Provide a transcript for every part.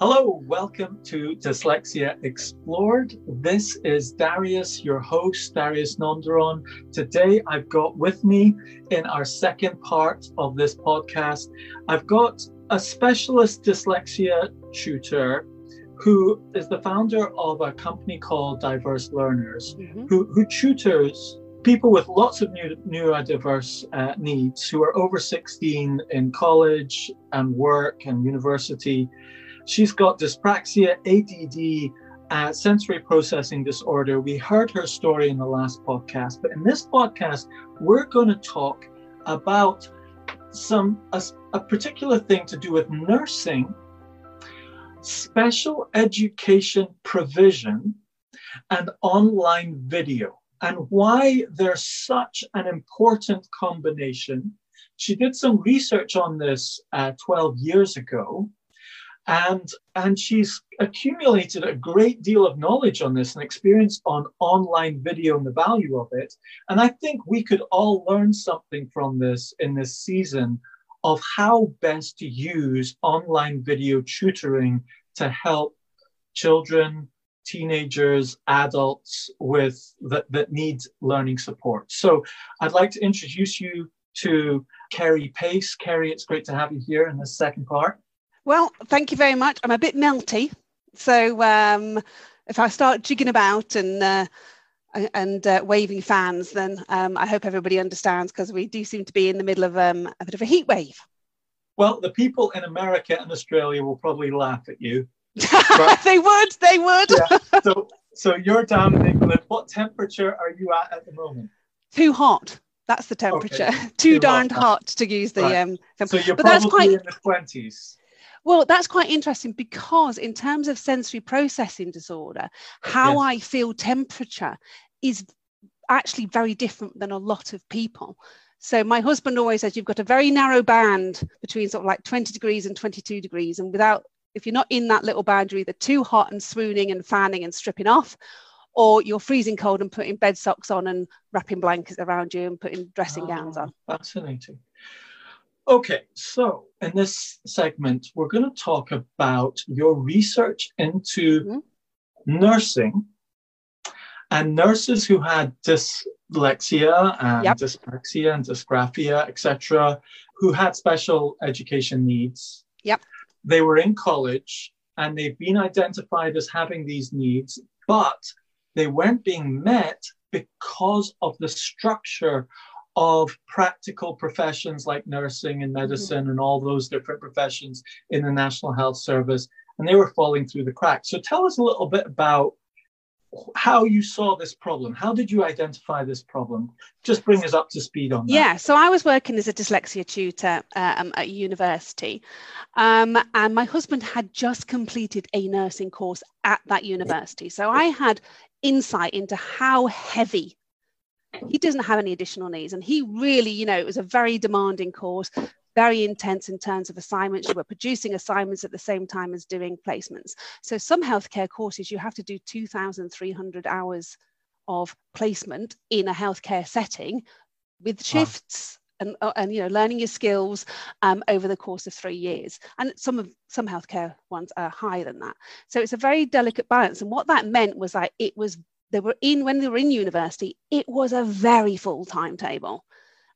Hello, welcome to Dyslexia Explored. This is Darius, your host, Darius Namdaran. Today, I've got with me in our second part of this podcast, I've got a specialist dyslexia tutor who is the founder of a company called Diverse Learners, mm-hmm. who, who tutors people with lots of new, neurodiverse uh, needs who are over 16 in college and work and university She's got dyspraxia, ADD, uh, sensory processing disorder. We heard her story in the last podcast, but in this podcast, we're going to talk about some a, a particular thing to do with nursing, special education provision, and online video, and why they're such an important combination. She did some research on this uh, 12 years ago and and she's accumulated a great deal of knowledge on this and experience on online video and the value of it and i think we could all learn something from this in this season of how best to use online video tutoring to help children teenagers adults with that, that need learning support so i'd like to introduce you to Kerry Pace. Kerry, it's great to have you here in the second part. Well, thank you very much. I'm a bit melty, so um, if I start jigging about and uh, and uh, waving fans, then um, I hope everybody understands because we do seem to be in the middle of um, a bit of a heat wave. Well, the people in America and Australia will probably laugh at you. they would. They would. yeah. So, so you're down in England. What temperature are you at at the moment? Too hot. That's the temperature. Okay. Too, Too darned hot. hot. to use the. Right. Um, so you're but probably quite... in the twenties. Well, that's quite interesting because, in terms of sensory processing disorder, how yes. I feel temperature is actually very different than a lot of people. So, my husband always says you've got a very narrow band between sort of like 20 degrees and 22 degrees. And without, if you're not in that little band, you're either too hot and swooning and fanning and stripping off, or you're freezing cold and putting bed socks on and wrapping blankets around you and putting dressing oh, gowns ah, on. Fascinating. Okay, so in this segment, we're going to talk about your research into mm-hmm. nursing and nurses who had dyslexia and yep. dyspraxia and dysgraphia, etc., who had special education needs. Yep. They were in college and they've been identified as having these needs, but they weren't being met because of the structure of practical professions like nursing and medicine mm-hmm. and all those different professions in the National Health Service, and they were falling through the cracks. So tell us a little bit about how you saw this problem. How did you identify this problem? Just bring us up to speed on that. Yeah, so I was working as a dyslexia tutor um, at university, um, and my husband had just completed a nursing course at that university. So I had insight into how heavy he doesn't have any additional needs. And he really, you know, it was a very demanding course, very intense in terms of assignments. You were producing assignments at the same time as doing placements. So some healthcare courses, you have to do 2,300 hours of placement in a healthcare setting with shifts. Wow. And, uh, and you know learning your skills um, over the course of three years and some of some healthcare ones are higher than that so it's a very delicate balance and what that meant was like it was they were in when they were in university it was a very full timetable.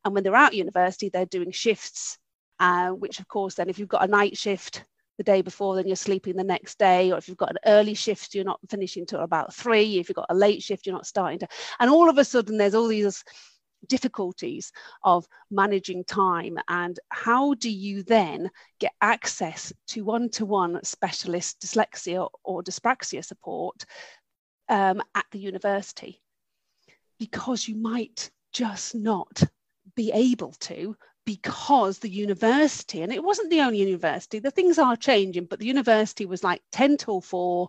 And when they're out university they're doing shifts uh, which of course then if you've got a night shift the day before then you're sleeping the next day. Or if you've got an early shift you're not finishing till about three. If you've got a late shift you're not starting to and all of a sudden there's all these difficulties of managing time. And how do you then get access to one-to-one specialist dyslexia or dyspraxia support um, at the university because you might just not be able to because the university, and it wasn't the only university, the things are changing, but the university was like 10 till 4,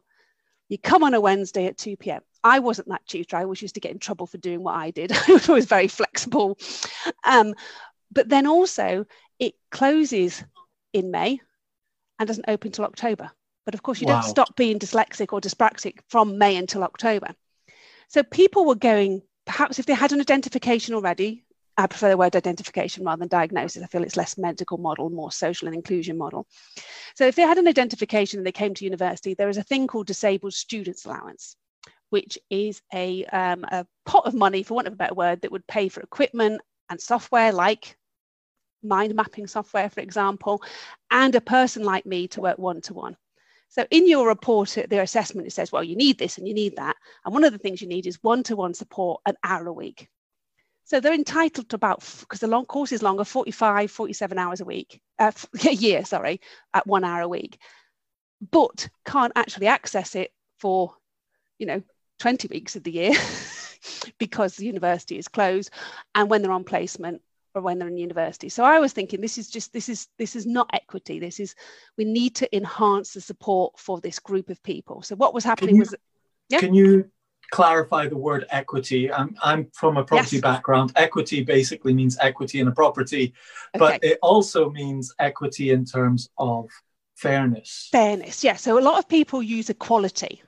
you come on a Wednesday at 2 p.m. I wasn't that tutor. I always used to get in trouble for doing what I did. I was always very flexible. Um, but then also, it closes in May and doesn't open till October. But of course, you wow. don't stop being dyslexic or dyspraxic from May until October. So people were going, perhaps if they had an identification already, I prefer the word identification rather than diagnosis. I feel it's less medical model, more social and inclusion model. So if they had an identification and they came to university, there is a thing called disabled students allowance, which is a, um, a pot of money, for want of a better word, that would pay for equipment and software like mind mapping software, for example, and a person like me to work one to one. So in your report, their assessment, it says, well, you need this and you need that. And one of the things you need is one to one support an hour a week. So they're entitled to about, because the long course is longer, 45, 47 hours a week, uh, a year, sorry, at one hour a week, but can't actually access it for, you know, 20 weeks of the year because the university is closed and when they're on placement or when they're in university. So I was thinking this is just this is this is not equity. This is we need to enhance the support for this group of people. So what was happening you, was yeah? Can you clarify the word equity. I'm, I'm from a property yes. background. Equity basically means equity in a property, okay. but it also means equity in terms of fairness. Fairness, yeah. So a lot of people use equality.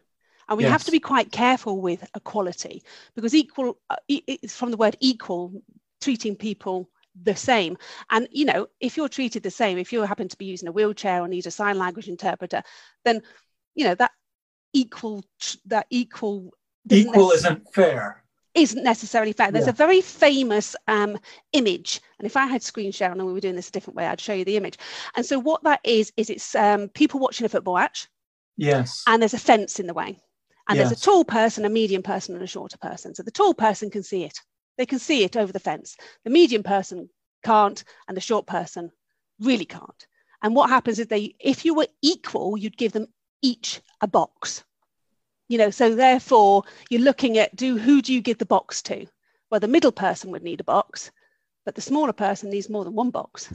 And we yes. have to be quite careful with equality because equal, uh, it's from the word equal, treating people the same. And, you know, if you're treated the same, if you happen to be using a wheelchair or need a sign language interpreter, then, you know, that equal, that equal equal isn't fair isn't necessarily fair. There's yeah. a very famous um, image, and if I had screen share and we were doing this a different way, I'd show you the image. And so what that is is it's um, people watching a football match. Yes. And there's a fence in the way, and yes. there's a tall person, a medium person, and a shorter person. So the tall person can see it; they can see it over the fence. The medium person can't, and the short person really can't. And what happens is they, if you were equal, you'd give them each a box. You know so therefore you're looking at do who do you give the box to? Well the middle person would need a box but the smaller person needs more than one box.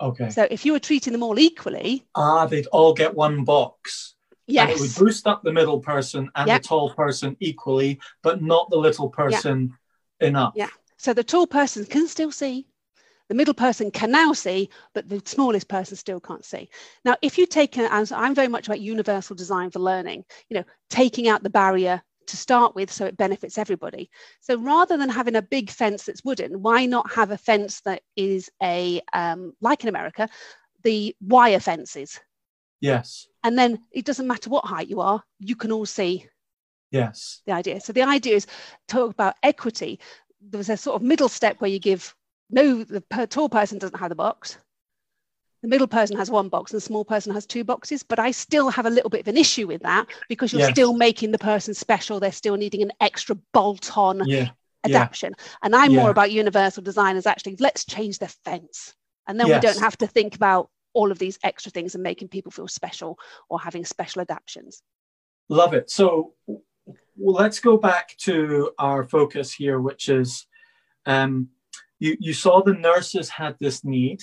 Okay. So if you were treating them all equally ah they'd all get one box. Yes and it would boost up the middle person and yep. the tall person equally but not the little person enough yeah so the tall person can still see the middle person can now see, but the smallest person still can't see. Now, if you take, as I'm very much about universal design for learning, you know, taking out the barrier to start with so it benefits everybody. So rather than having a big fence that's wooden, why not have a fence that is a, um, like in America, the wire fences? Yes. And then it doesn't matter what height you are, you can all see yes the idea so the idea is talk about equity there's a sort of middle step where you give no, the tall person doesn't have the box. The middle person has one box and the small person has two boxes, but I still have a little bit of an issue with that because you're yes. still making the person special. They're still needing an extra bolt on yeah. adaptation. Yeah. And I'm yeah. more about universal design as actually let's change the fence. And then yes. we don't have to think about all of these extra things and making people feel special or having special adaptations. Love it. So well, let's go back to our focus here, which is um, you, you saw the nurses had this need.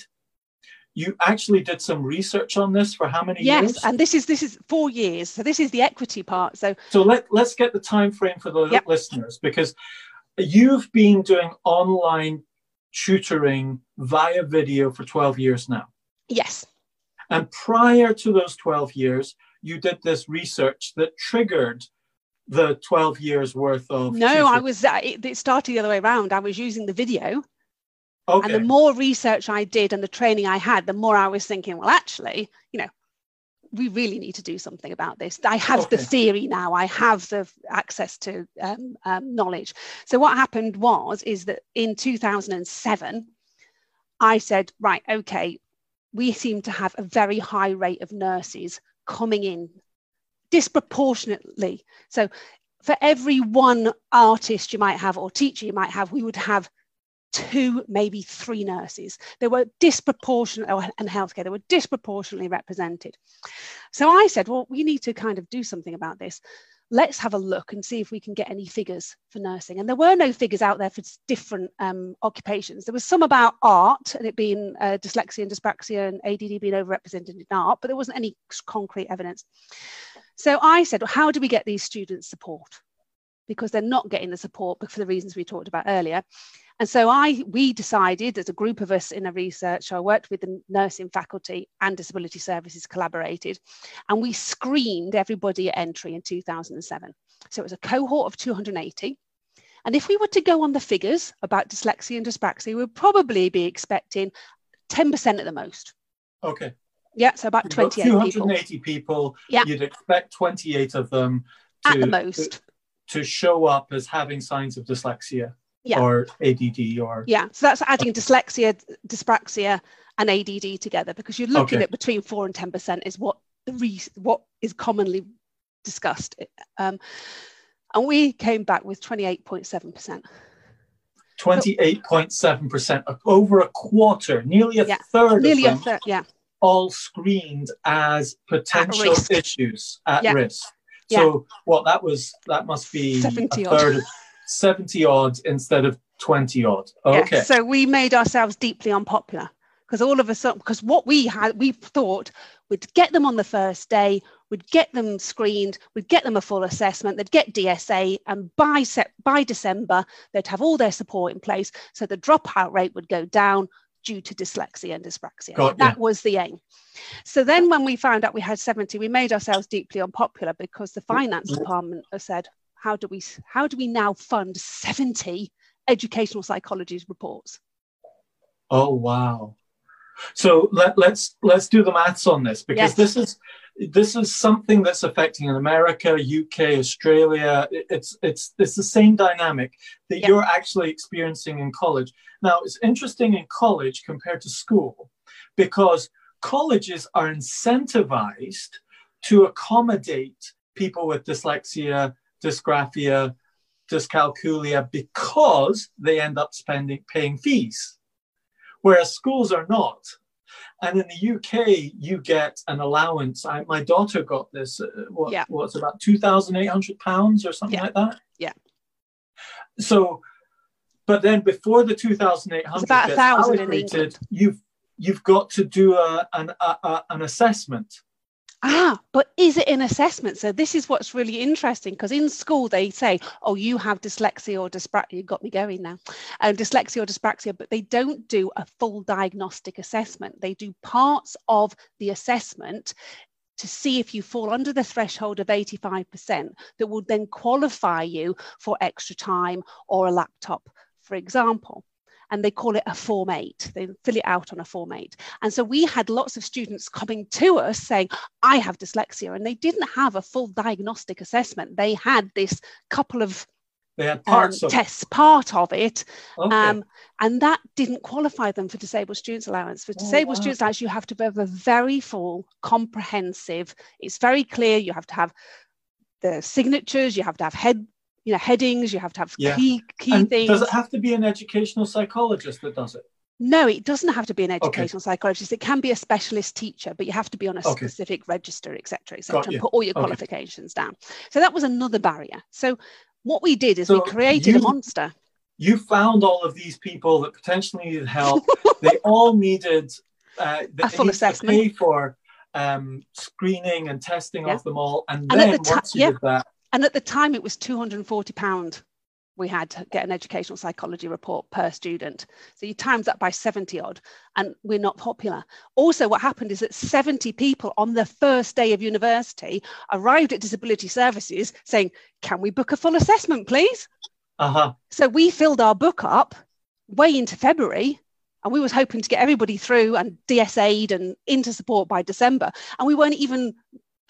You actually did some research on this for how many yes, years? Yes, and this is this is four years. So this is the equity part. So so let let's get the time frame for the yep. listeners because you've been doing online tutoring via video for 12 years now. Yes. And prior to those 12 years, you did this research that triggered the 12 years worth of. No, tutoring. I was, it started the other way around. I was using the video Okay. And the more research I did and the training I had, the more I was thinking, well, actually, you know, we really need to do something about this. I have okay. the theory now. I have the access to um, um, knowledge. So what happened was is that in 2007, I said, right, okay, we seem to have a very high rate of nurses coming in disproportionately. So for every one artist you might have or teacher you might have, we would have two, maybe three nurses. They were disproportionately, oh, and healthcare, they were disproportionately represented. So I said, well, we need to kind of do something about this. Let's have a look and see if we can get any figures for nursing. And there were no figures out there for different um, occupations. There was some about art and it being uh, dyslexia and dyspraxia and ADD being overrepresented in art, but there wasn't any concrete evidence. So I said, well, how do we get these students support? Because they're not getting the support for the reasons we talked about earlier. And so I, we decided as a group of us in a research, I worked with the nursing faculty and disability services collaborated, and we screened everybody at entry in 2007. So it was a cohort of 280. And if we were to go on the figures about dyslexia and dyspraxia, we'd probably be expecting 10% at the most. Okay. Yeah, so about 28 280 people. people. Yeah. You'd expect 28 of them to, At the most. to, to show up as having signs of dyslexia Yeah. or ADD or. Yeah, so that's adding dyslexia, dyspraxia, and ADD together because you're looking Okay. at between four and ten percent is what the re- what is commonly discussed, um, and we came back with twenty eight point seven percent. 28.7%, over a quarter, nearly a Yeah, third Nearly a third, yeah, all screened as potential risk. issues at Yeah. risk. So what that was, that must be 70 a odd. third of 70 odd instead of 20 odd. yeah. Okay. So we made ourselves deeply unpopular because all of a sudden, because what we had, we thought we'd get them on the first day, we'd get them screened, we'd get them a full assessment, they'd get DSA, and by by December they'd have all their support in place, so the dropout rate would go down due to dyslexia and dyspraxia. Got that ya. was the aim. So then, when we found out we had 70, we made ourselves deeply unpopular because the finance department said, "How do we how do we now fund 70 educational psychology reports?" Oh wow. So let, let's let's do the maths on this because Yes. this is this is something that's affecting in America, UK, Australia. It's it's it's the same dynamic that Yeah. you're actually experiencing in college. Now it's interesting in college compared to school because colleges are incentivized to accommodate people with dyslexia, dysgraphia, dyscalculia because they end up spending paying fees whereas schools are not. And in the UK, you get an allowance. I, my daughter got this. Uh, what, Yeah. what's about two thousand eight hundred pounds or something Yeah. like that? Yeah. So, but then before the two thousand eight hundred about a gets thousand in allocated, you've you've got to do a, an a, a, an assessment. Ah, but is it an assessment? So this is what's really interesting because in school they say, "Oh, you have dyslexia or dyspraxia." You got me going now, um, dyslexia or dyspraxia, but they don't do a full diagnostic assessment. They do parts of the assessment to see if you fall under the threshold of 85% that will then qualify you for extra time or a laptop, for example. And they call it a Form 8. They fill it out on a Form 8. And so we had lots of students coming to us saying, I have dyslexia. And they didn't have a full diagnostic assessment. They had this couple of They had um, of tests, part of it. okay. Um, and that didn't qualify them for disabled students allowance. For Oh, disabled wow. students allowance, you have to have a very full, comprehensive. It's very clear. You have to have the signatures. You have to have head, you know, headings. You have to have Yeah. key key And things. does it have to be an educational psychologist that does it? No, it doesn't have to be an Okay. educational psychologist. It can be a specialist teacher, but you have to be on a Okay. specific register, etc., cetera, et cetera, and put all your Okay. qualifications down. So that was another barrier. So what we did is So we created a monster. you found all of these people that potentially needed help. they all needed uh, they A full needed to assessment. pay for um, screening and testing Yeah. of them all. And And then the once you yeah. did that, And at the time, it was £240 we had to get an educational psychology report per student. So you times that by 70 odd, and we're not popular. Also, what happened is that 70 people on the first day of university arrived at Disability Services saying, Can we book a full assessment, please? uh-huh, So we filled our book up way into February. And we was hoping to get everybody through and DSA'd and into support by December. And we weren't even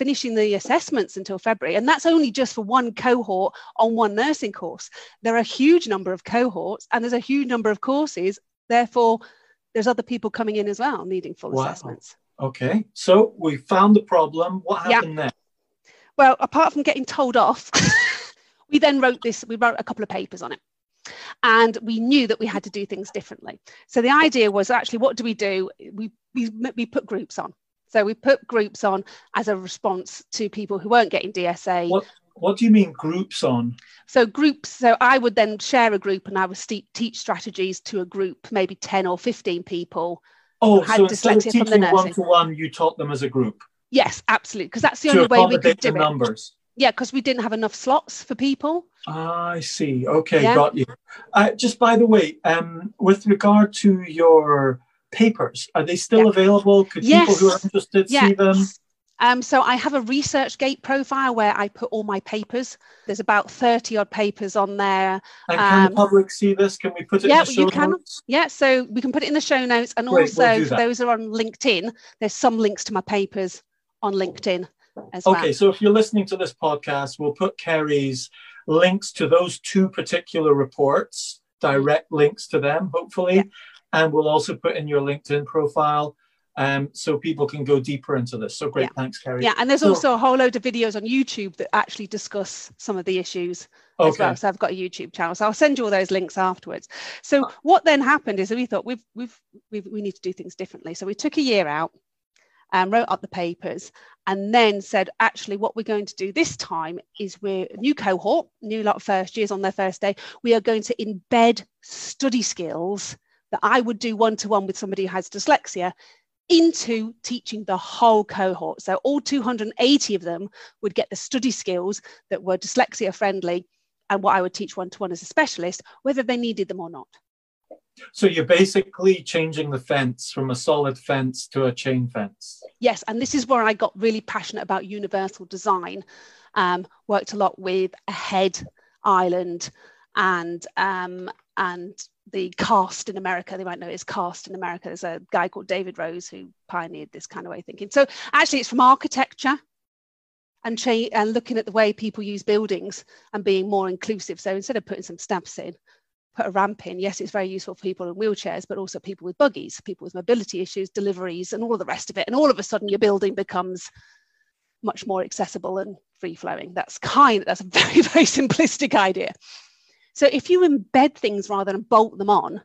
finishing the assessments until February. And that's only just for one cohort on one nursing course. There are a huge number of cohorts and there's a huge number of courses. Therefore, there's other people coming in as well needing full Wow. assessments. okay. So we found the problem. What Yeah. happened then? Well, apart from getting told off, we then wrote this, we wrote a couple of papers on it. And we knew that we had to do things differently. So the idea was actually, what do we do? We, we, we put groups on. So we put groups on as a response to people who weren't getting DSA. What What do you mean groups on? So groups, so I would then share a group and I would teach strategies to a group, maybe 10 or 15 people. Oh, had so instead of dyslexia from the teaching one to one, you taught them as a group Yes, absolutely. Because that's the to only way we could do the it. numbers. Yeah, because we didn't have enough slots for people. I see. Okay, Yeah. got you. Uh, just by the way, um, with regard to your papers, are they still Yeah. available? Could people who are interested Yeah. see them? Um, so I have a ResearchGate profile where I put all my papers. There's about 30 odd papers on there. And can um, the public see this? Can we put it yeah, in the show you can. notes? Yeah, so we can put it in the show notes. And Great, also, we'll those are on LinkedIn. There's some links to my papers on LinkedIn as okay, well. Okay, so if you're listening to this podcast, we'll put Kerry's links to those two particular reports, direct links to them, hopefully. Yeah. And we'll also put in your LinkedIn profile um, so people can go deeper into this. So great, yeah. thanks, Kerry. Yeah, and there's so, also a whole load of videos on YouTube that actually discuss some of the issues okay. as well. So I've got a YouTube channel, so I'll send you all those links afterwards. So uh, what then happened is we thought we've, we've, we've we need to do things differently. So we took a year out and wrote up the papers and then said actually what we're going to do this time is we're a new cohort new lot of first years on their first day we are going to embed study skills that i would do one to one with somebody who has dyslexia into teaching the whole cohort. So all 280 of them would get the study skills that were dyslexia friendly and what I would teach one to one as a specialist, whether they needed them or not. So you're basically changing the fence from a solid fence to a chain fence. Yes, and this is where I got really passionate about universal design. Um, worked a lot with Ahead Ireland and um, and the CAST in America. They might know it's CAST in America. There's a guy called David Rose who pioneered this kind of way of thinking. So actually, it's from architecture and, cha- and looking at the way people use buildings and being more inclusive. So instead of putting some steps in, put a ramp in. Yes, it's very useful for people in wheelchairs, but also people with buggies, people with mobility issues, deliveries, and all the rest of it. And all of a sudden, your building becomes much more accessible and free flowing. That's kind. That's a very very simplistic idea. So if you embed things rather than bolt them on,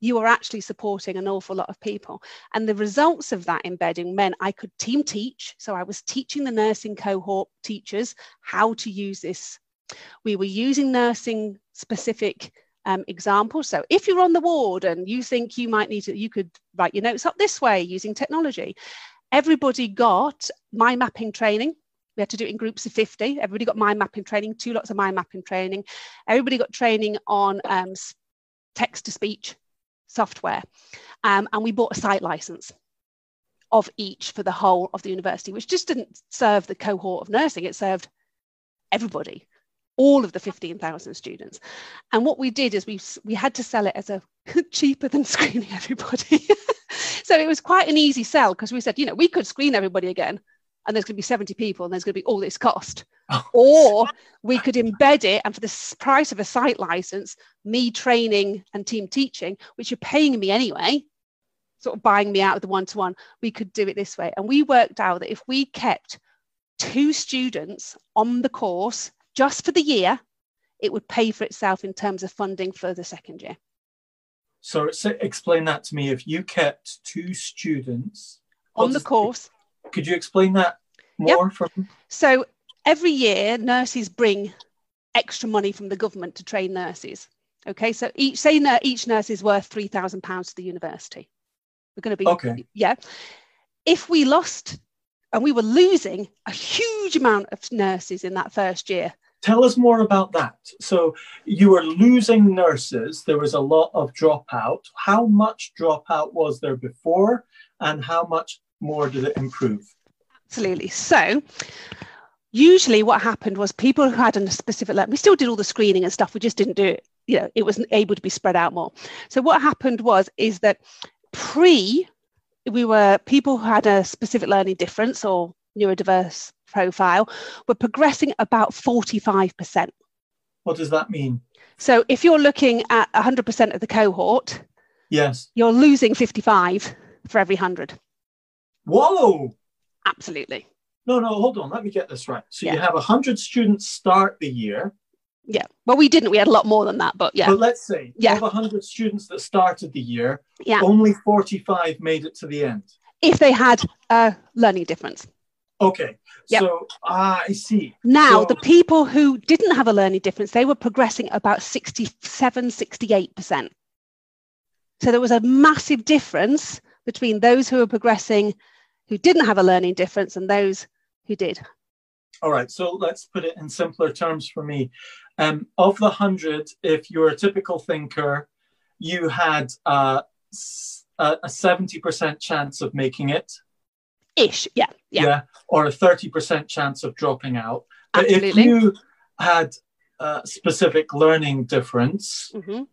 you are actually supporting an awful lot of people. And the results of that embedding meant I could team teach. So I was teaching the nursing cohort teachers how to use this. We were using nursing specific um, examples. So if you're on the ward and you think you might need to, you could write your notes up this way using technology. Everybody got mind mapping training we had to do it in groups of 50. Everybody got mind mapping training, two lots of mind mapping training. Everybody got training on um, text to speech software. Um, and we bought a site license of each for the whole of the university, which just didn't serve the cohort of nursing, it served everybody, all of the 15,000 students. And what we did is we, we had to sell it as a cheaper than screening everybody. so it was quite an easy sell because we said, you know, we could screen everybody again and there's going to be 70 people and there's going to be all this cost. Oh. Or we could embed it and for the price of a site license, me training and team teaching, which you're paying me anyway, sort of buying me out of the one to one, we could do it this way. And we worked out that if we kept two students on the course just for the year, it would pay for itself in terms of funding for the second year. So, so explain that to me. If you kept two students on the course, could you explain that more? Yep. From... So every year, nurses bring extra money from the government to train nurses. Okay, so each say each nurse is worth three thousand pounds to the university. We're going to be okay. Yeah, if we lost and we were losing a huge amount of nurses in that first year. Tell us more about that. So you were losing nurses. There was a lot of dropout. How much dropout was there before, and how much more did it improve? Absolutely. So, usually what happened was people who had a specific level, we still did all the screening and stuff, we just didn't do it, you know, it wasn't able to be spread out more. So, what happened was, is that pre, we were people who had a specific learning difference or neurodiverse profile were progressing about 45%. What does that mean? So, if you're looking at 100% of the cohort, yes, you're losing 55 for every 100. Whoa! Absolutely. No, no, hold on. Let me get this right. So yeah. you have 100 students start the year. Yeah. Well, we didn't. We had a lot more than that, but yeah. But let's say yeah. of 100 students that started the year, yeah. only 45 made it to the end. If they had a learning difference. Okay. Yep. So ah, I see. Now, so, the people who didn't have a learning difference, they were progressing about 67, 68%. So there was a massive difference between those who were progressing who didn't have a learning difference and those who did. All right, so let's put it in simpler terms for me. Um, of the 100, if you're a typical thinker, you had uh, a 70% chance of making it. Ish, yeah, yeah, or a 30% chance of dropping out. But Absolutely. if you had a specific learning difference, hmm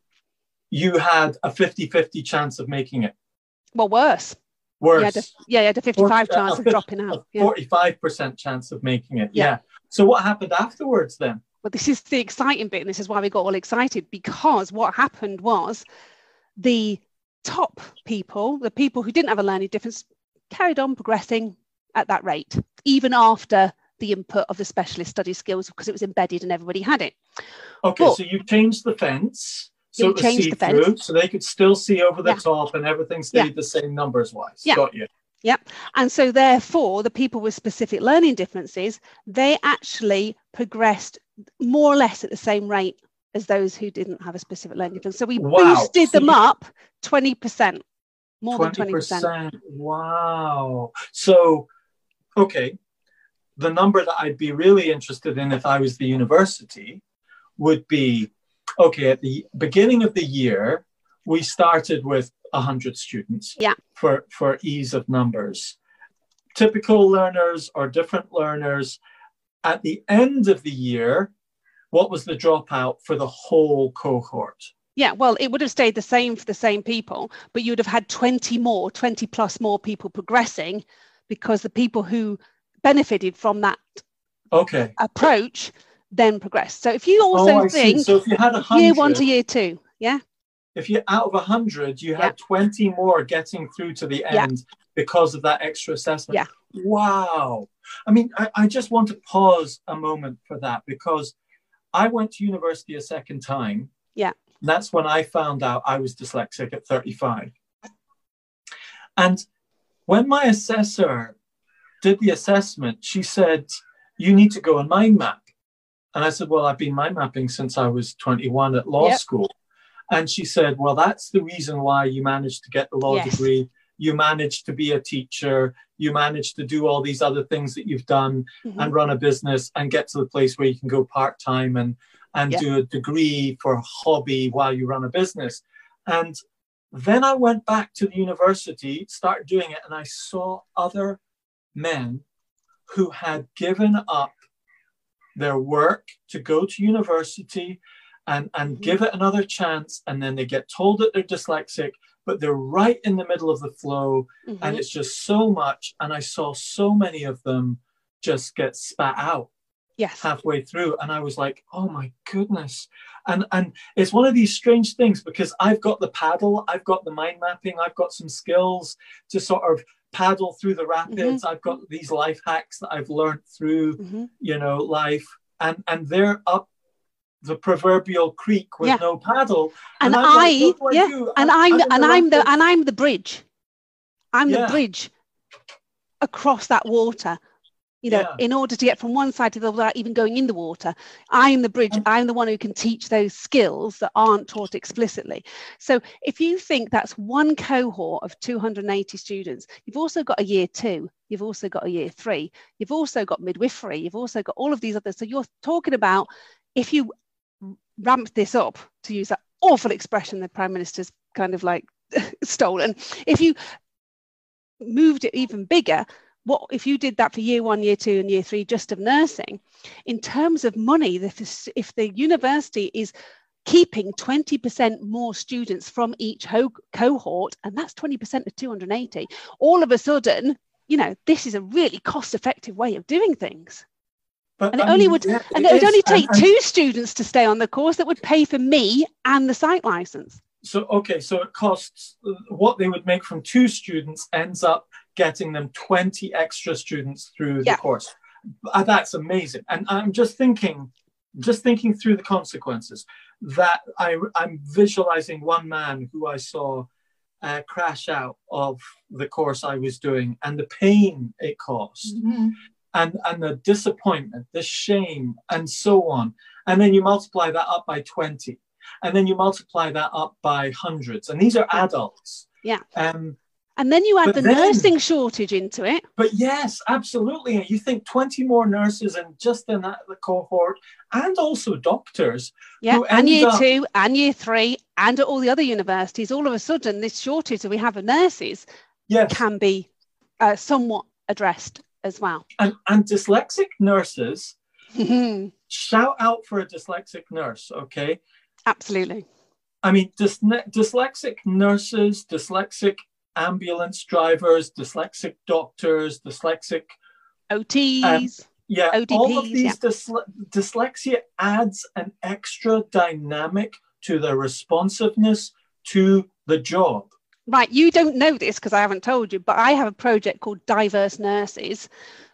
you had a 50 50 chance of making it. Well, worse. Worse. Had a, yeah, you had a 55 Forty- chance of dropping out. Yeah. 45% chance of making it. Yeah. Yeah. So what happened afterwards then? Well, this is the exciting bit, and this is why we got all excited because what happened was the top people, the people who didn't have a learning difference, carried on progressing at that rate, even after the input of the specialist study skills because it was embedded and everybody had it. Okay, Well- so you changed the fence. So Yeah, it we was changed see the fence. so they could still see over the Yeah. top and everything Yeah. stayed the same numbers wise. Yeah. Got you. Yep. And so, therefore, the people with specific learning differences, they actually progressed more or less at the same rate as those who didn't have a specific learning difference. So we Wow. boosted So them you- up 20%, more than 20%. 20%. Wow. So, okay, the number that I'd be really interested in if I was the university would be okay, at the beginning of the year, we started with 100 students Yeah. for, for ease of numbers. Typical learners or different learners. At the end of the year, what was the dropout for the whole cohort? Yeah, well, it would have stayed the same for the same people, but you would have had 20 more, 20 plus more people progressing because the people who benefited from that Okay. approach then progress. So if you also oh, think So if you had a hundred, year one to year two, yeah, if you're out of 100 you Yeah. had 20 more getting through to the Yeah. end because of that extra assessment Yeah. wow i mean I, I just want to pause a moment for that because i went to university a second time Yeah. that's when i found out i was dyslexic at 35 and when my assessor did the assessment she said you need to go and mind map and i said well i've been mind mapping since i was 21 at law Yep. school and she said, Well, that's the reason why you managed to get the law Yes. degree. You managed to be a teacher. You managed to do all these other things that you've done Mhm. and run a business and get to the place where you can go part time and, and Yeah. do a degree for a hobby while you run a business. And then I went back to the university, started doing it, and I saw other men who had given up their work to go to university and, and Mhm. give it another chance. And then they get told that they're dyslexic, but they're right in the middle of the flow. Mhm. And it's just so much. And I saw so many of them just get spat out yes, halfway through and i was like oh my goodness and and it's one of these strange things because i've got the paddle i've got the mind mapping i've got some skills to sort of paddle through the rapids i've got these life hacks that i've learned through Mhm. you know life and and they're up the proverbial creek with Yeah. no paddle and I'm I, like, what do I yeah, and I'm- I'm, I'm the, in and I'm the and I'm the bridge. I'm Yeah. the bridge across that water. You know, Yeah. in order to get from one side to the other without even going in the water, I'm the bridge. Mm. I'm the one who can teach those skills that aren't taught explicitly. So, if you think that's one cohort of 280 students, you've also got a year two, you've also got a year three, you've also got midwifery, you've also got all of these others. So, you're talking about if you ramped this up, to use that awful expression the Prime Minister's kind of like stolen, if you moved it even bigger, what if you did that for year one, year two, and year three just of nursing? In terms of money, if the, if the university is keeping 20% more students from each ho- cohort, and that's 20% of 280, all of a sudden, you know, this is a really cost effective way of doing things. But, And it only would- yeah, And it would is. only And- take and- two students to stay on the course that would pay for me and the site license. So okay, so it costs what they would make from two students ends up getting them 20 extra students through Yeah. the course. Uh, That's amazing. And I'm just thinking, just thinking through the consequences that I, I'm visualizing one man who I saw uh, crash out of the course I was doing and the pain it caused and, and the disappointment, the shame, and so on. And then you multiply that up by 20. And then you multiply that up by hundreds. And these are adults. Yeah. Um, And then you add But the then- nursing shortage into it. but yes, absolutely. And you think 20 more nurses and just in that the cohort, and also doctors. Yeah, and year up- two and year three and at all the other universities, all of a sudden this shortage that we have of nurses Yes. can be uh, somewhat addressed as well. And, and dyslexic nurses, shout out for a dyslexic nurse, okay? Absolutely. I mean, dys- dyslexic nurses, dyslexic ambulance drivers, dyslexic doctors, dyslexic OTs. Um, yeah, ODPs, all of these yeah. dysle- dyslexia adds an extra dynamic to their responsiveness to the job. Right, you don't know this because I haven't told you, but I have a project called Diverse Nurses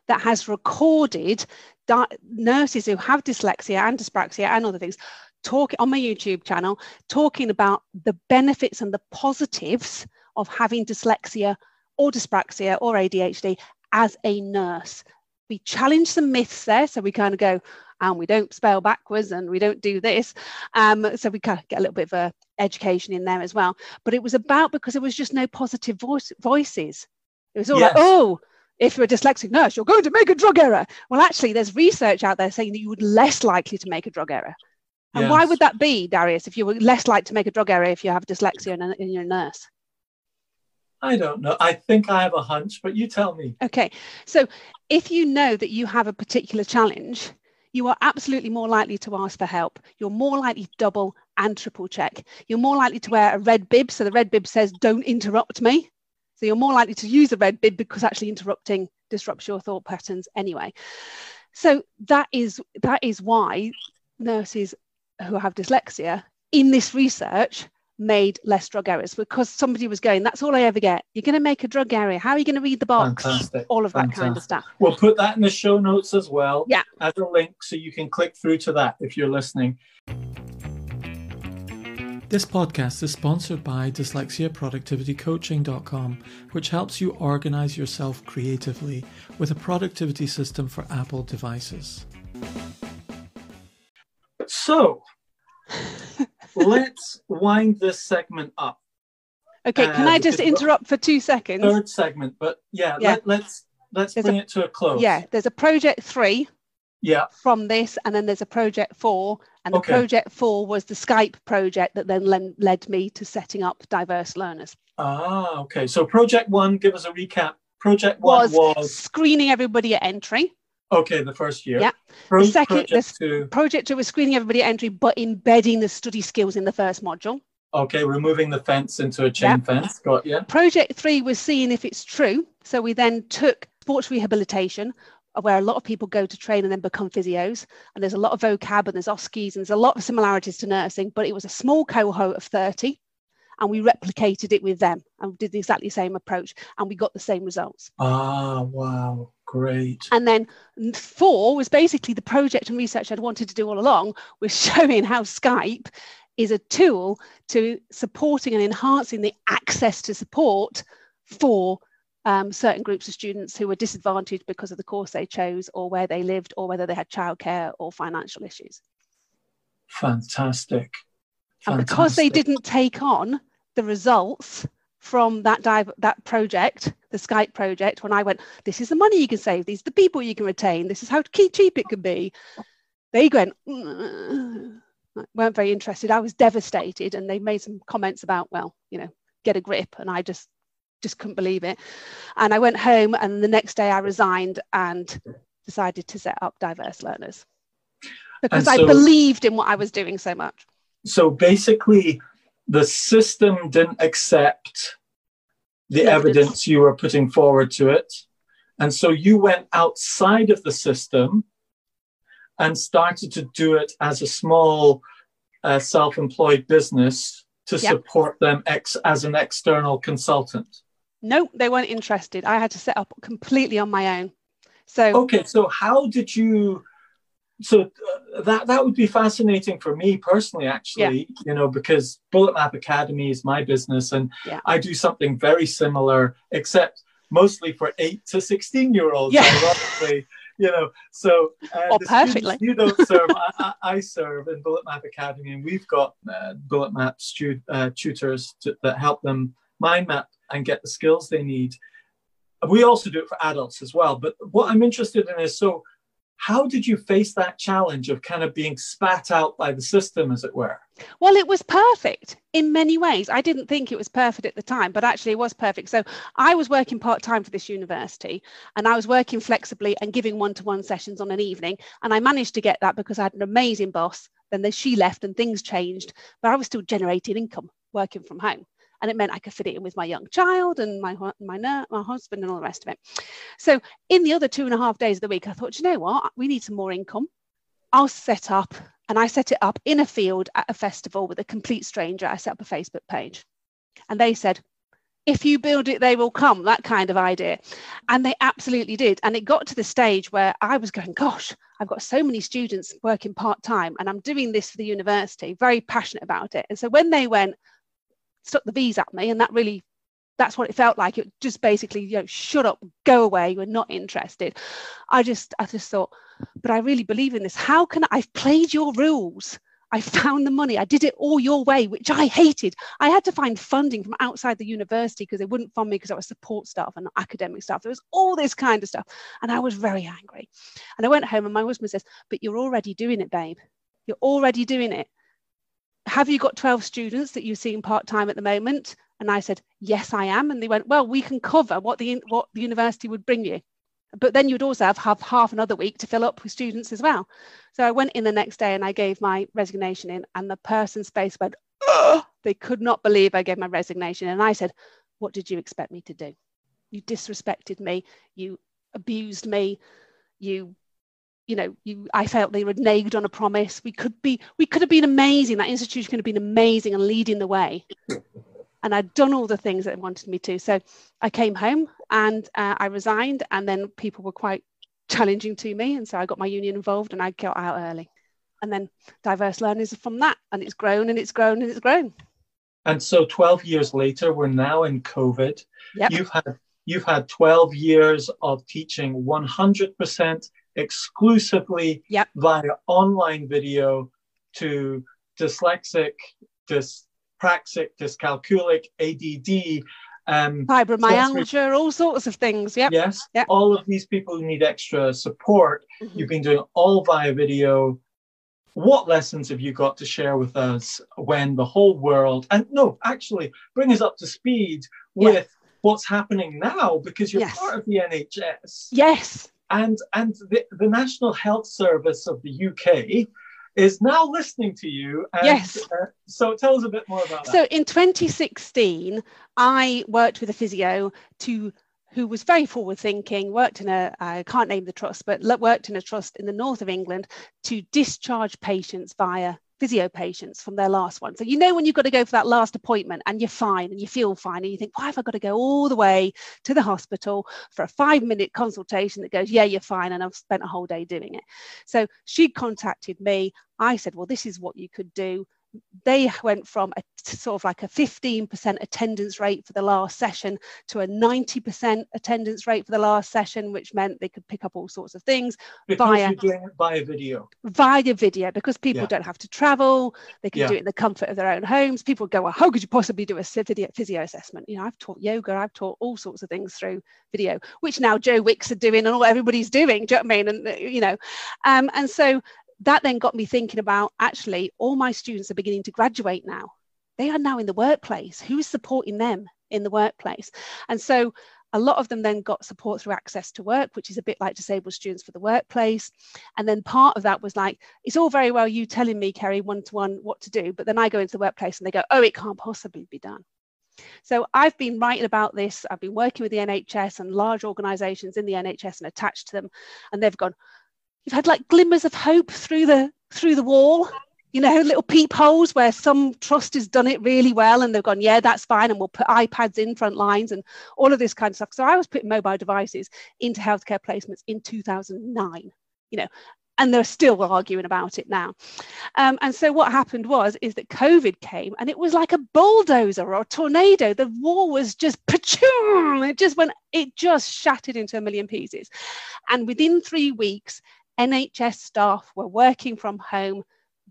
that has recorded di- nurses who have dyslexia and dyspraxia and other things talking on my YouTube channel, talking about the benefits and the positives of having dyslexia or dyspraxia or ADHD as a nurse. We challenge some myths there. So we kind of go, and we don't spell backwards and we don't do this. Um, so we kind of get a little bit of a education in there as well. But it was about because there was just no positive voice, voices. It was all yes. like, oh, if you're a dyslexic nurse, you're going to make a drug error. Well, actually, there's research out there saying that you would less likely to make a drug error. And yes. why would that be, Darius, if you were less likely to make a drug error if you have dyslexia and, and you're a nurse? I don't know. I think I have a hunch, but you tell me. Okay. So if you know that you have a particular challenge, you are absolutely more likely to ask for help. You're more likely to double and triple check. You're more likely to wear a red bib. So the red bib says, don't interrupt me. So you're more likely to use a red bib because actually interrupting disrupts your thought patterns anyway. So that is that is why nurses who have dyslexia in this research made less drug errors because somebody was going, that's all I ever get. You're going to make a drug error. How are you going to read the box? Fantastic. All of Fantastic. that kind of stuff. We'll put that in the show notes as well. Yeah. As a link so you can click through to that if you're listening. This podcast is sponsored by dyslexiaproductivitycoaching.com, which helps you organize yourself creatively with a productivity system for Apple devices. So, let's wind this segment up. Okay, can I just interrupt for two seconds? Third segment, but yeah, yeah. Let, us let's there's bring a, it to a close. Yeah, there's a project three. Yeah. From this, and then there's a project four, and the okay. project four was the Skype project that then led, led me to setting up diverse learners. Ah, okay. So project one, give us a recap. Project one was, was screening everybody at entry. Okay, the first year. Yeah. The second, project two. project two was screening everybody at entry, but embedding the study skills in the first module. Okay, removing the fence into a chain fence. Got you. Project three was seeing if it's true. So we then took sports rehabilitation, where a lot of people go to train and then become physios. And there's a lot of vocab and there's OSCEs and there's a lot of similarities to nursing, but it was a small cohort of 30 and we replicated it with them and did the exactly the same approach and we got the same results. Ah, wow. Great. And then four was basically the project and research I'd wanted to do all along was showing how Skype is a tool to supporting and enhancing the access to support for um, certain groups of students who were disadvantaged because of the course they chose or where they lived or whether they had childcare or financial issues. Fantastic. Fantastic. And because they didn't take on the results from that dive, that project, the Skype project, when I went, this is the money you can save, these are the people you can retain, this is how cheap it can be. They went, mm, weren't very interested. I was devastated, and they made some comments about, well, you know, get a grip, and I just just couldn't believe it. And I went home, and the next day I resigned and decided to set up diverse learners because so, I believed in what I was doing so much. So basically, the system didn't accept the evidence. you were putting forward to it. And so you went outside of the system and started to do it as a small uh, self employed business to yep. support them ex- as an external consultant. No, they weren't interested. I had to set up completely on my own. So, okay, so how did you so uh, that that would be fascinating for me personally actually yeah. you know because bullet map academy is my business and yeah. i do something very similar except mostly for 8 to 16 year olds yeah. ironically you know so uh, oh, perfectly you don't serve I, I, serve in bullet map academy and we've got uh, bullet map stu- uh, tutors to, that help them mind map and get the skills they need we also do it for adults as well but what i'm interested in is so how did you face that challenge of kind of being spat out by the system, as it were? Well, it was perfect in many ways. I didn't think it was perfect at the time, but actually it was perfect. So I was working part time for this university and I was working flexibly and giving one to one sessions on an evening. And I managed to get that because I had an amazing boss. Then she left and things changed, but I was still generating income working from home and it meant I could fit it in with my young child and my my my husband and all the rest of it. So in the other two and a half days of the week, I thought, you know what, we need some more income. I'll set up, and I set it up in a field at a festival with a complete stranger. I set up a Facebook page, and they said, if you build it, they will come, that kind of idea. And they absolutely did. And it got to the stage where I was going, gosh, I've got so many students working part time and I'm doing this for the university, very passionate about it. And so when they went, stuck the bees at me and that really that's what it felt like. It just basically you know shut up go away we're not interested. I just i just thought but i really believe in this. How can I, i've played your rules. I found the money. I did it all your way which i hated. I had to find funding from outside the university because they wouldn't fund me because i was support staff and not academic staff. There was all this kind of stuff. And i was very angry. And i went home and my husband says but you're already doing it babe. You're already doing it have you got 12 students that you're seeing part-time at the moment? And i said yes i am. And they went well we can cover what the what the university would bring you. But then you'd also have, have half another week to fill up with students as well. So i went in the next day and i gave my resignation in and the person's face went they could not believe i gave my resignation. And i said what did you expect me to do? You disrespected me. You abused me. You you know, you, I felt they were nagged on a promise. We could be, we could have been amazing. That institution could have been amazing and leading the way. and I'd done all the things that they wanted me to. So I came home and uh, I resigned, and then people were quite challenging to me, and so I got my union involved, and I got out early. And then diverse learners from that, and it's grown and it's grown and it's grown. And so, twelve years later, we're now in COVID. Yep. You've had you've had twelve years of teaching one hundred percent exclusively yep. via online video to dyslexic, dyspraxic, dyscalculic, ADD. Um, Fibromyalgia, all sorts of things. Yep. Yes. Yep. All of these people who need extra support, mm-hmm. you've been doing all via video. What lessons have you got to share with us when the whole world, and no, actually, bring us up to speed with what's happening now because you're yes. part of the NHS. Yes and and the, the National Health Service of the UK is now listening to you. And, yes. Uh, so tell us a bit more about that. So in 2016, I worked with a physio to who was very forward thinking, worked in a, I can't name the trust, but worked in a trust in the north of England to discharge patients via physio patients from their last one. So you know when you've got to go for that last appointment and you're fine and you feel fine and you think, why have I got to go all the way to the hospital for a five minute consultation that goes, yeah, you're fine. And I've spent a whole day doing it. So she contacted me. I said, well, this is what you could do they went from a sort of like a 15% attendance rate for the last session to a 90% attendance rate for the last session, which meant they could pick up all sorts of things because via, via video. Via video, because people yeah. don't have to travel, they can yeah. do it in the comfort of their own homes. People go, well, how could you possibly do a physio assessment? You know, I've taught yoga, I've taught all sorts of things through video, which now Joe Wicks are doing and all everybody's doing. Do you know what I mean? And you know, um, and so that then got me thinking about actually all my students are beginning to graduate now. They are now in the workplace. Who is supporting them in the workplace? And so a lot of them then got support through access to work, which is a bit like disabled students for the workplace. And then part of that was like, it's all very well you telling me, Kerry, one to one what to do, but then I go into the workplace and they go, oh, it can't possibly be done. So I've been writing about this. I've been working with the NHS and large organisations in the NHS and attached to them, and they've gone, you've had like glimmers of hope through the through the wall you know little peepholes where some trust has done it really well and they've gone yeah that's fine and we'll put ipads in front lines and all of this kind of stuff so i was putting mobile devices into healthcare placements in 2009 you know and they're still arguing about it now. Um, and so what happened was is that COVID came and it was like a bulldozer or a tornado. The wall was just it just went, it just shattered into a million pieces. And within three weeks, NHS staff were working from home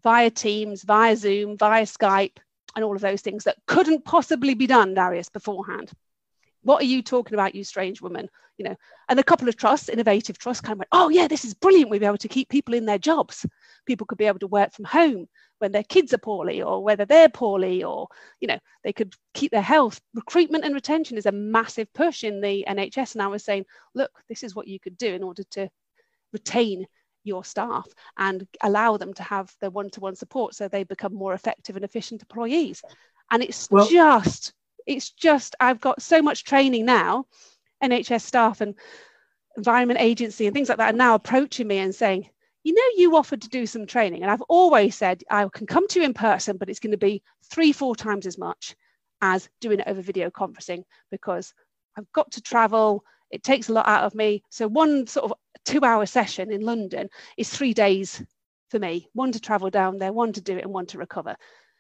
via Teams, via Zoom, via Skype, and all of those things that couldn't possibly be done, Darius, beforehand. what are you talking about, you strange woman? You know, and a couple of trusts, innovative trusts, kind of went, oh yeah, this is brilliant. We'll be able to keep people in their jobs. People could be able to work from home when their kids are poorly or whether they're poorly or, you know, they could keep their health. Recruitment and retention is a massive push in the NHS. And I was saying, look, this is what you could do in order to retain your staff and allow them to have their one-to-one support so they become more effective and efficient employees and it's well, just it's just I've got so much training now, NHS staff and environment agency and things like that are now approaching me and saying, you know, you offered to do some training. And I've always said I can come to you in person, but it's going to be three, four times as much as doing it over video conferencing because I've got to travel. It takes a lot out of me. So one sort of two hour session in London is three days for me, one to travel down there, one to do it and one to recover.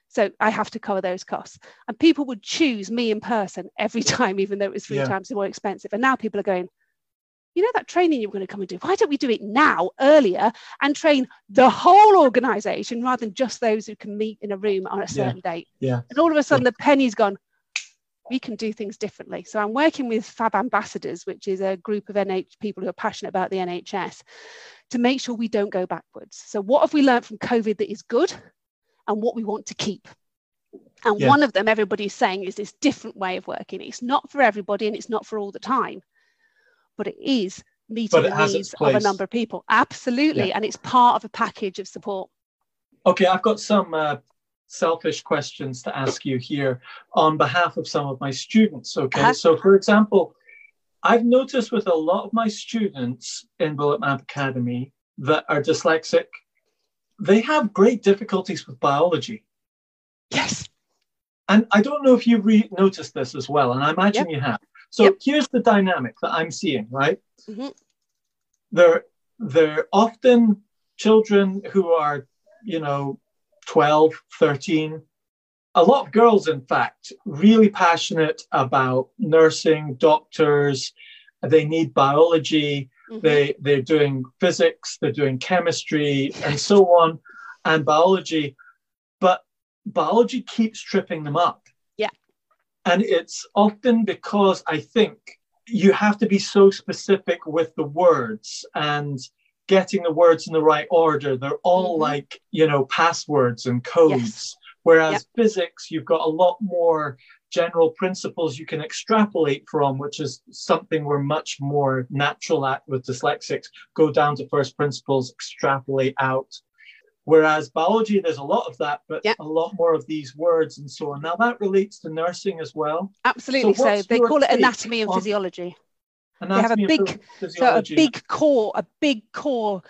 So I have to cover those costs. And people would choose me in person every time, even though it was three yeah. times more expensive. And now people are going, you know, that training you're going to come and do, why don't we do it now, earlier, and train the whole organization rather than just those who can meet in a room on a certain yeah. date? Yeah. And all of a sudden, yeah. the penny's gone, we can do things differently. So I'm working with Fab Ambassadors, which is a group of NH people who are passionate about the NHS, to make sure we don't go backwards. So what have we learned from COVID that is good? and what we want to keep. And yeah. one of them, everybody's saying, is this different way of working. It's not for everybody and it's not for all the time, but it is meeting the needs of a number of people. Absolutely. Yeah. And it's part of a package of support. Okay, I've got some uh, selfish questions to ask you here on behalf of some of my students. Okay, uh-huh. so for example, I've noticed with a lot of my students in Bullet Map Academy that are dyslexic they have great difficulties with biology. Yes. And I don't know if you've re- noticed this as well, and I imagine yep. you have. So yep. here's the dynamic that I'm seeing, right? Mm-hmm. They're, they're often children who are, you know, 12, 13. A lot of girls, in fact, really passionate about nursing, doctors. They need biology. Mm-hmm. They they're doing physics, they're doing chemistry, and so on, and biology, but biology keeps tripping them up. Yeah, and it's often because I think you have to be so specific with the words and getting the words in the right order. They're all mm-hmm. like you know passwords and codes. Yes. Whereas yep. physics, you've got a lot more general principles you can extrapolate from, which is something we're much more natural at with dyslexics. Go down to first principles, extrapolate out. Whereas biology, there's a lot of that, but a lot more of these words and so on. Now that relates to nursing as well. Absolutely. So, so they call it anatomy and physiology. They have a big, so a big core, a big core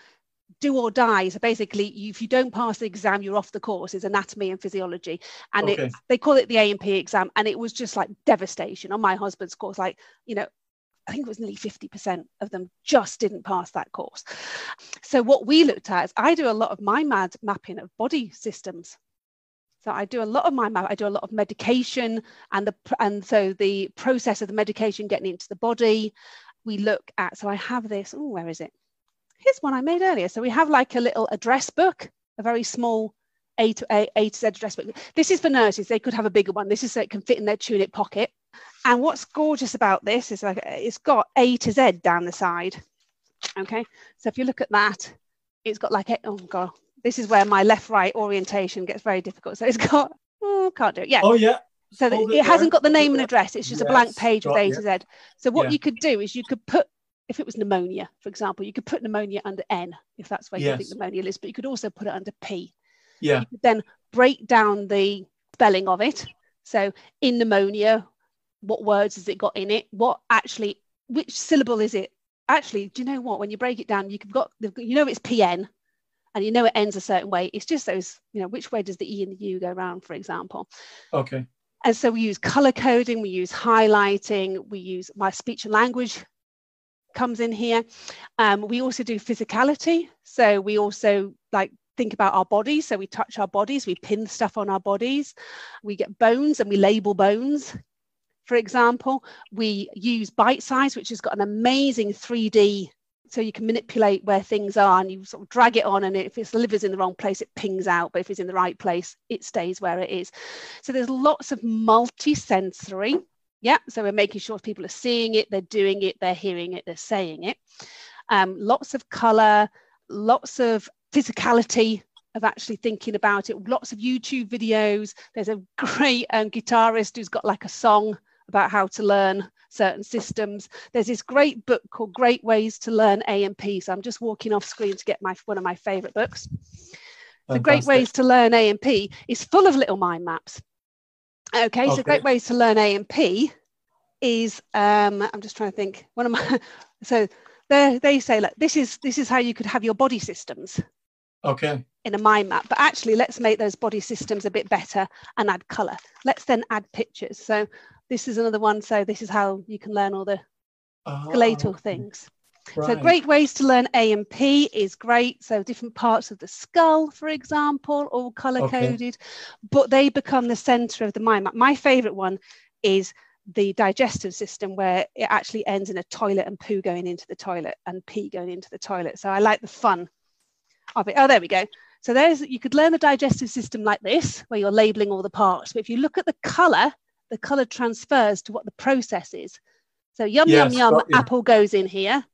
do or die. So basically, if you don't pass the exam, you're off the course. Is anatomy and physiology, and okay. it, they call it the A and P exam. And it was just like devastation on my husband's course. Like you know, I think it was nearly 50% of them just didn't pass that course. So what we looked at is I do a lot of my mad mapping of body systems. So I do a lot of my map. I do a lot of medication and the and so the process of the medication getting into the body. We look at so I have this. Oh, where is it? here's one I made earlier. So we have like a little address book, a very small A to A, A to Z address book. This is for nurses. They could have a bigger one. This is so it can fit in their tunic pocket. And what's gorgeous about this is like it's got A to Z down the side. Okay. So if you look at that, it's got like, oh God, this is where my left right orientation gets very difficult. So it's got, oh, can't do it. Yeah. Oh, yeah. So it, it hasn't got the name and address. It's just yes, a blank page with A to Z. So what yeah. you could do is you could put if it was pneumonia, for example, you could put pneumonia under N if that's where yes. you think pneumonia is, but you could also put it under P. Yeah. You could then break down the spelling of it. So in pneumonia, what words has it got in it? What actually, which syllable is it? Actually, do you know what? When you break it down, you've got, you know, it's PN and you know it ends a certain way. It's just those, you know, which way does the E and the U go around, for example? Okay. And so we use color coding, we use highlighting, we use my speech and language comes in here. Um, we also do physicality. So we also like think about our bodies. So we touch our bodies, we pin stuff on our bodies. We get bones and we label bones. For example, we use Bitesize, which has got an amazing 3D so you can manipulate where things are and you sort of drag it on and if it's liver's in the wrong place it pings out but if it's in the right place it stays where it is so there's lots of multi-sensory Yeah, so we're making sure people are seeing it, they're doing it, they're hearing it, they're saying it. Um, lots of color, lots of physicality of actually thinking about it. Lots of YouTube videos. There's a great um, guitarist who's got like a song about how to learn certain systems. There's this great book called Great Ways to Learn A&P. So I'm just walking off screen to get my one of my favorite books. The Great Ways to Learn A&P is full of little mind maps. Okay, okay. so Great Ways to Learn A&P is um, I'm just trying to think. One of my so they they say like this is this is how you could have your body systems. Okay. In a mind map, but actually let's make those body systems a bit better and add color. Let's then add pictures. So this is another one. So this is how you can learn all the oh, skeletal things. Right. So great ways to learn A&P is great. So different parts of the skull, for example, all color coded, okay. but they become the center of the mind map. My favorite one is the digestive system where it actually ends in a toilet and poo going into the toilet and pee going into the toilet. So I like the fun of it. Oh, there we go. So there's you could learn the digestive system like this, where you're labeling all the parts. But if you look at the color, the color transfers to what the process is. So yum yes, yum yum, apple goes in here.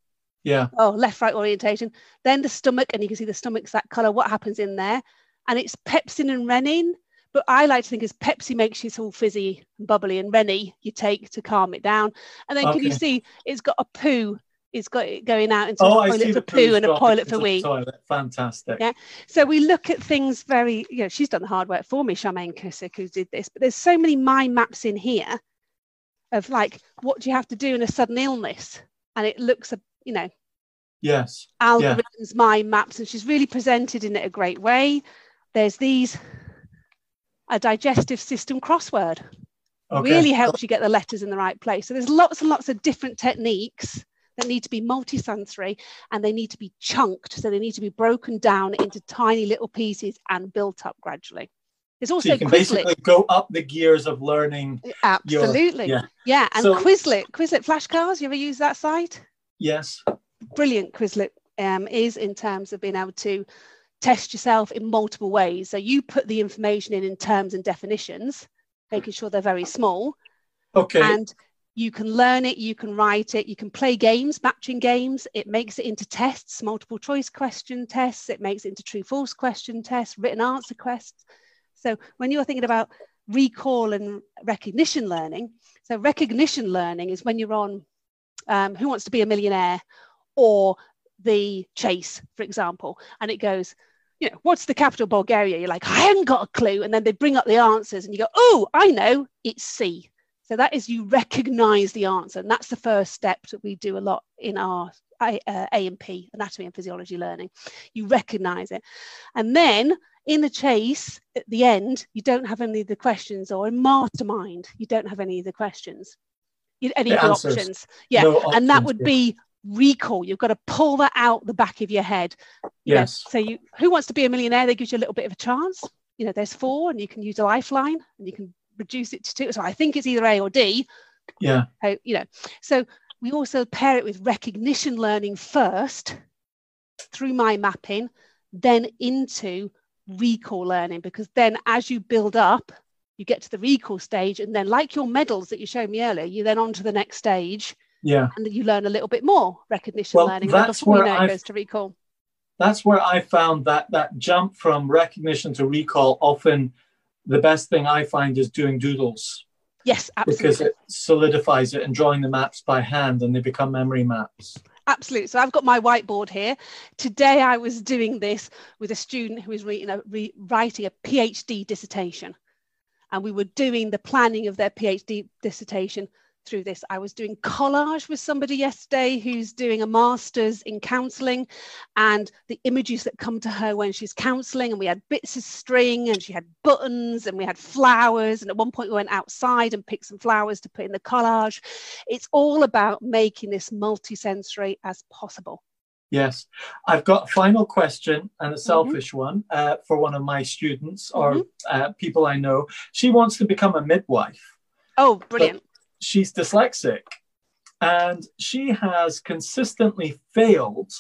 Yeah. Oh, left right orientation. Then the stomach, and you can see the stomach's that color. What happens in there? And it's pepsin and rennin but I like to think as Pepsi makes you all fizzy and bubbly, and Rennie you take to calm it down. And then okay. can you see it's got a poo it's got going out into oh, a toilet for poo and a toilet for wee. Toilet. Fantastic. Yeah. So we look at things very, you know, she's done the hard work for me, Charmaine McKissock, who did this, but there's so many mind maps in here of like, what do you have to do in a sudden illness? And it looks, a, you know, yes, algorithms, yeah. mind maps, and she's really presented in it a great way. There's these a digestive system crossword. Okay. Really helps you get the letters in the right place. So there's lots and lots of different techniques that need to be multisensory and they need to be chunked. So they need to be broken down into tiny little pieces and built up gradually. There's also so you can Quizlet. basically go up the gears of learning. Absolutely. Your, yeah. yeah. And so, Quizlet, Quizlet flashcards, you ever use that site? Yes. Brilliant Quizlet um, is in terms of being able to test yourself in multiple ways. So you put the information in in terms and definitions, making sure they're very small. Okay. And you can learn it, you can write it, you can play games, matching games. It makes it into tests, multiple choice question tests. It makes it into true false question tests, written answer quests. So when you're thinking about recall and recognition learning, so recognition learning is when you're on um, Who Wants to Be a Millionaire or the chase, for example, and it goes, you know, what's the capital of Bulgaria? You're like, I haven't got a clue. And then they bring up the answers and you go, oh, I know, it's C. So that is you recognize the answer. And that's the first step that we do a lot in our uh, A&P, anatomy and physiology learning. You recognize it. And then in the chase, at the end, you don't have any of the questions, or in mastermind, you don't have any of the questions, any the of the answers. options. Yeah. No options, and that would yeah. be recall. You've got to pull that out the back of your head. You yes. Know, so you who wants to be a millionaire? They gives you a little bit of a chance. You know, there's four, and you can use a lifeline, and you can reduce it to two. So I think it's either A or D. Yeah. So, you know, so we also pair it with recognition learning first through my mapping, then into recall learning, because then as you build up, you get to the recall stage, and then like your medals that you showed me earlier, you then on to the next stage yeah and then you learn a little bit more recognition well, learning that's where you know it goes to recall that's where i found that that jump from recognition to recall often the best thing i find is doing doodles. Yes absolutely. because it solidifies it and drawing the maps by hand and they become memory maps. Absolutely. So i've got my whiteboard here. Today i was doing this with a student who was reading a, re- writing a phd dissertation. And we were doing the planning of their phd dissertation through this. I was doing collage with somebody yesterday who's doing a master's in counseling and the images that come to her when she's counseling. And we had bits of string and she had buttons and we had flowers. And at one point we went outside and picked some flowers to put in the collage. It's all about making this multisensory as possible. Yes. I've got a final question and a mm-hmm. selfish mm-hmm. one uh, for one of my students or mm-hmm. uh, people I know. She wants to become a midwife. Oh, brilliant she's dyslexic and she has consistently failed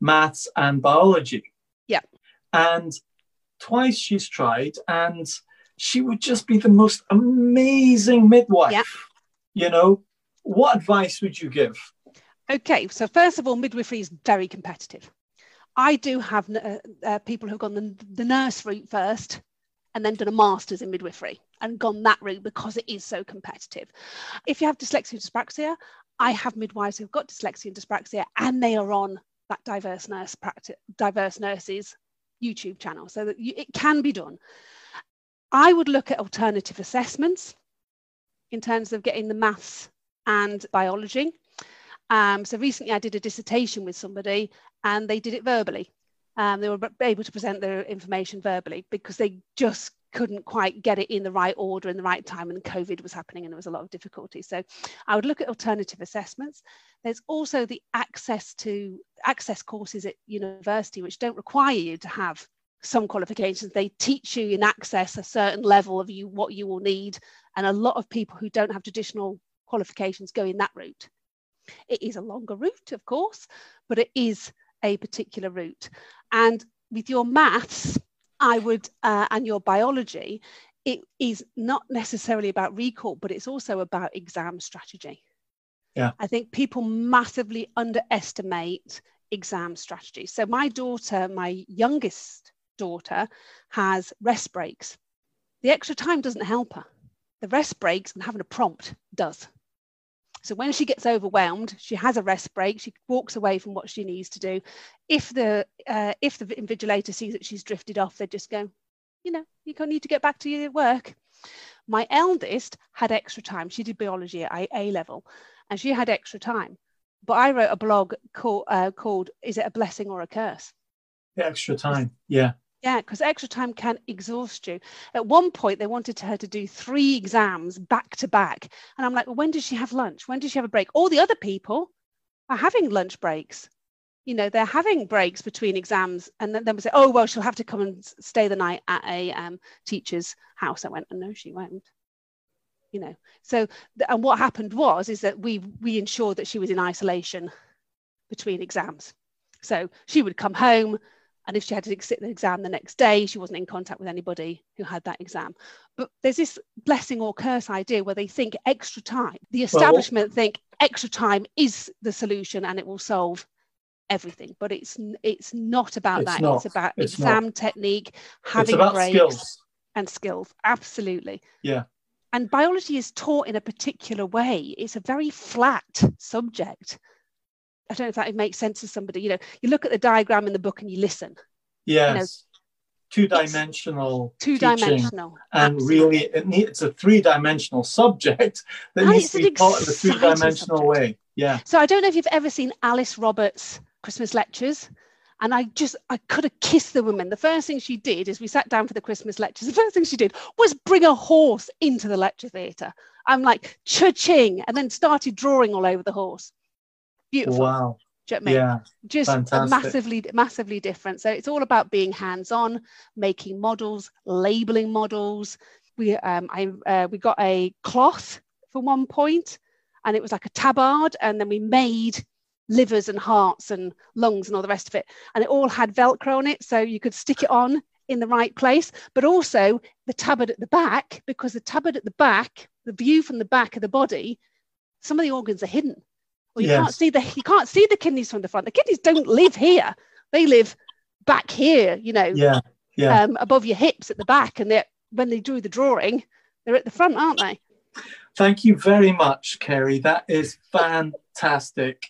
maths and biology. Yeah. And twice she's tried, and she would just be the most amazing midwife. Yeah. you know, what advice would you give? Okay, so first of all, midwifery is very competitive. I do have uh, uh, people who've gone the, the nurse route first and then done a master's in midwifery and gone that route because it is so competitive. If you have dyslexia dyspraxia, I have midwives who've got dyslexia and dyspraxia and they are on that diverse nurse practice, diverse nurses YouTube channel so that you, it can be done. I would look at alternative assessments in terms of getting the maths and biology. Um, so recently I did a dissertation with somebody and they did it verbally. Um, they were able to present their information verbally because they just couldn't quite get it in the right order in the right time and COVID was happening and there was a lot of difficulty. So I would look at alternative assessments. There's also the access to access courses at university which don't require you to have some qualifications. They teach you in access a certain level of you what you will need. And a lot of people who don't have traditional qualifications go in that route. It is a longer route, of course, but it is a particular route. And with your maths, I would, uh, and your biology, it is not necessarily about recall, but it's also about exam strategy. Yeah. I think people massively underestimate exam strategy. So my daughter, my youngest daughter, has rest breaks. The extra time doesn't help her. The rest breaks and having a prompt does. So when she gets overwhelmed, she has a rest break. She walks away from what she needs to do. If the uh, if the invigilator sees that she's drifted off, they just go, you know, you need to get back to your work. My eldest had extra time. She did biology at A level, and she had extra time. But I wrote a blog called, uh, called "Is it a blessing or a curse?" Extra time, yeah. Yeah, because extra time can exhaust you. At one point, they wanted her to do three exams back to back. And I'm like, well, when does she have lunch? When does she have a break? All the other people are having lunch breaks. You know, they're having breaks between exams. And then, then we say, oh, well, she'll have to come and stay the night at a um, teacher's house. I went, oh, no, she won't. You know, so, and what happened was, is that we, we ensured that she was in isolation between exams. So she would come home, and if she had to sit the exam the next day, she wasn't in contact with anybody who had that exam. But there's this blessing or curse idea where they think extra time, the establishment well, think extra time is the solution and it will solve everything. But it's it's not about it's that. Not. It's about it's exam not. technique, having breaks skills. and skills. Absolutely. Yeah. And biology is taught in a particular way. It's a very flat subject I don't know if that makes sense to somebody. You know, you look at the diagram in the book and you listen. Yes. You know, two-dimensional two dimensional and really it needs, it's a three-dimensional subject that and needs to be taught in a three-dimensional subject. way yeah so i don't know if you've ever seen alice roberts christmas lectures and i just i could have kissed the woman the first thing she did is we sat down for the christmas lectures the first thing she did was bring a horse into the lecture theatre i'm like cha-ching and then started drawing all over the horse beautiful. Wow. You know I mean? Yeah. Just Fantastic. massively, massively different. So it's all about being hands-on, making models, labeling models. We um I uh, we got a cloth for one point, and it was like a tabard, and then we made livers and hearts and lungs and all the rest of it, and it all had Velcro on it, so you could stick it on in the right place. But also the tabard at the back, because the tabard at the back, the view from the back of the body, some of the organs are hidden. Well, you yes. can't see the you can't see the kidneys from the front. The kidneys don't live here; they live back here. You know, yeah, yeah, um, above your hips at the back, and they when they drew the drawing, they're at the front, aren't they? Thank you very much, Kerry. That is fantastic.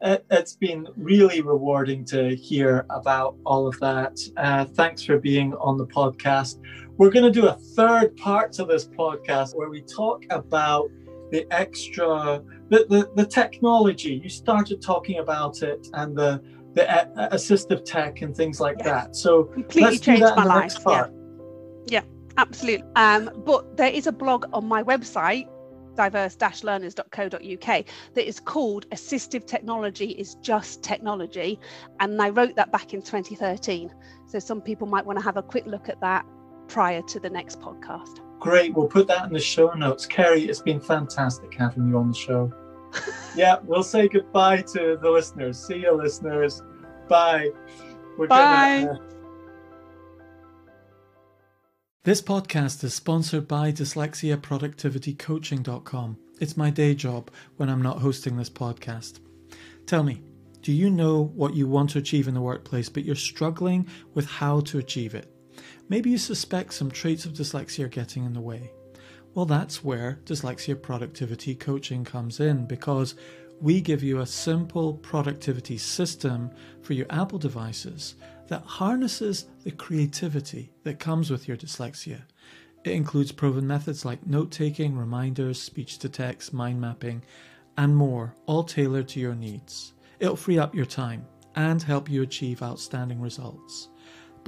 It, has been really rewarding to hear about all of that. Uh, thanks for being on the podcast. We're going to do a third part to this podcast where we talk about the extra the, the, the technology you started talking about it and the the assistive tech and things like that. So completely changed my life yeah. yeah absolutely um, but there is a blog on my website diverse-learners.co.uk that is called assistive technology is just technology and i wrote that back in 2013 so some people might want to have a quick look at that prior to the next podcast Great. We'll put that in the show notes. Kerry, it's been fantastic having you on the show. yeah, we'll say goodbye to the listeners. See you, listeners. Bye. We're Bye. Uh... This podcast is sponsored by dyslexiaproductivitycoaching.com. It's my day job when I'm not hosting this podcast. Tell me, do you know what you want to achieve in the workplace, but you're struggling with how to achieve it? Maybe you suspect some traits of dyslexia are getting in the way. Well, that's where dyslexia productivity coaching comes in because we give you a simple productivity system for your Apple devices that harnesses the creativity that comes with your dyslexia. It includes proven methods like note taking, reminders, speech to text, mind mapping, and more, all tailored to your needs. It'll free up your time and help you achieve outstanding results.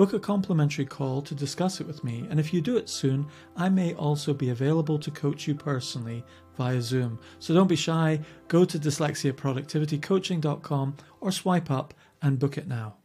Book a complimentary call to discuss it with me, and if you do it soon, I may also be available to coach you personally via Zoom. So don't be shy, go to dyslexiaproductivitycoaching.com or swipe up and book it now.